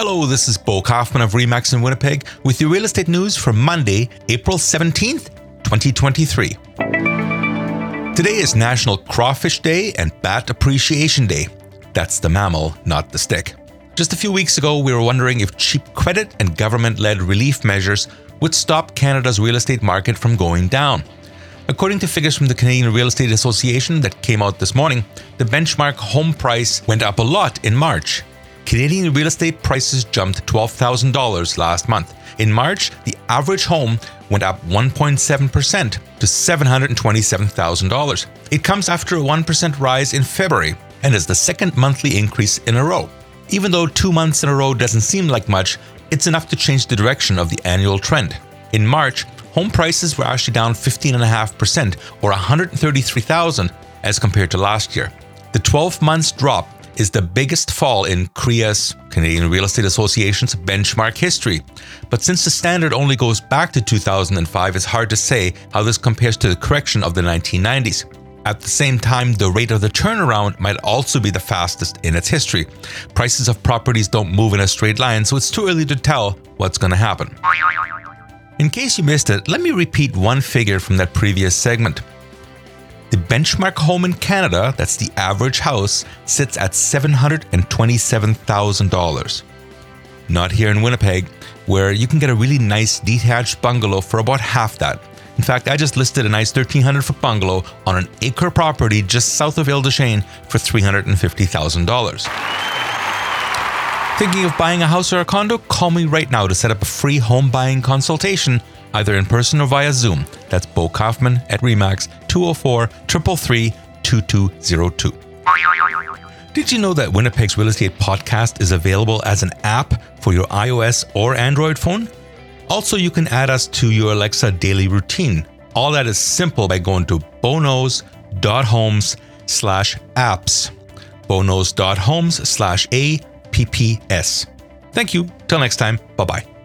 Hello, this is Bo Kauffmann of Remax in Winnipeg with your real estate news for Monday, April 17th, 2023. Today is National Crawfish Day and Bat Appreciation Day. That's the mammal, not the stick. Just a few weeks ago, we were wondering if cheap credit and government led relief measures would stop Canada's real estate market from going down. According to figures from the Canadian Real Estate Association that came out this morning, the benchmark home price went up a lot in March. Canadian real estate prices jumped $12,000 last month. In March, the average home went up 1.7% to $727,000. It comes after a 1% rise in February and is the second monthly increase in a row. Even though two months in a row doesn't seem like much, it's enough to change the direction of the annual trend. In March, home prices were actually down 15.5% or $133,000, as compared to last year. The 12 months drop is the biggest fall in CREA's Canadian Real Estate Association's benchmark history. But since the standard only goes back to 2005, it's hard to say how this compares to the correction of the 1990s. At the same time, the rate of the turnaround might also be the fastest in its history. Prices of properties don't move in a straight line, so it's too early to tell what's going to happen. In case you missed it, let me repeat one figure from that previous segment. The benchmark home in Canada, that's the average house, sits at $727,000. Not here in Winnipeg, where you can get a really nice detached bungalow for about half that. In fact, I just listed a nice 1300 foot bungalow on an acre property just south of Ile des for $350,000. Thinking of buying a house or a condo? Call me right now to set up a free home buying consultation, either in person or via Zoom. That's Bo Kauffmann at Remax 204 333 2202. Did you know that Winnipeg's Real Estate Podcast is available as an app for your iOS or Android phone? Also, you can add us to your Alexa daily routine. All that is simple by going to boknows.homes slash apps. boknows.homes slash a PPS. Thank you. Till next time. Bye bye.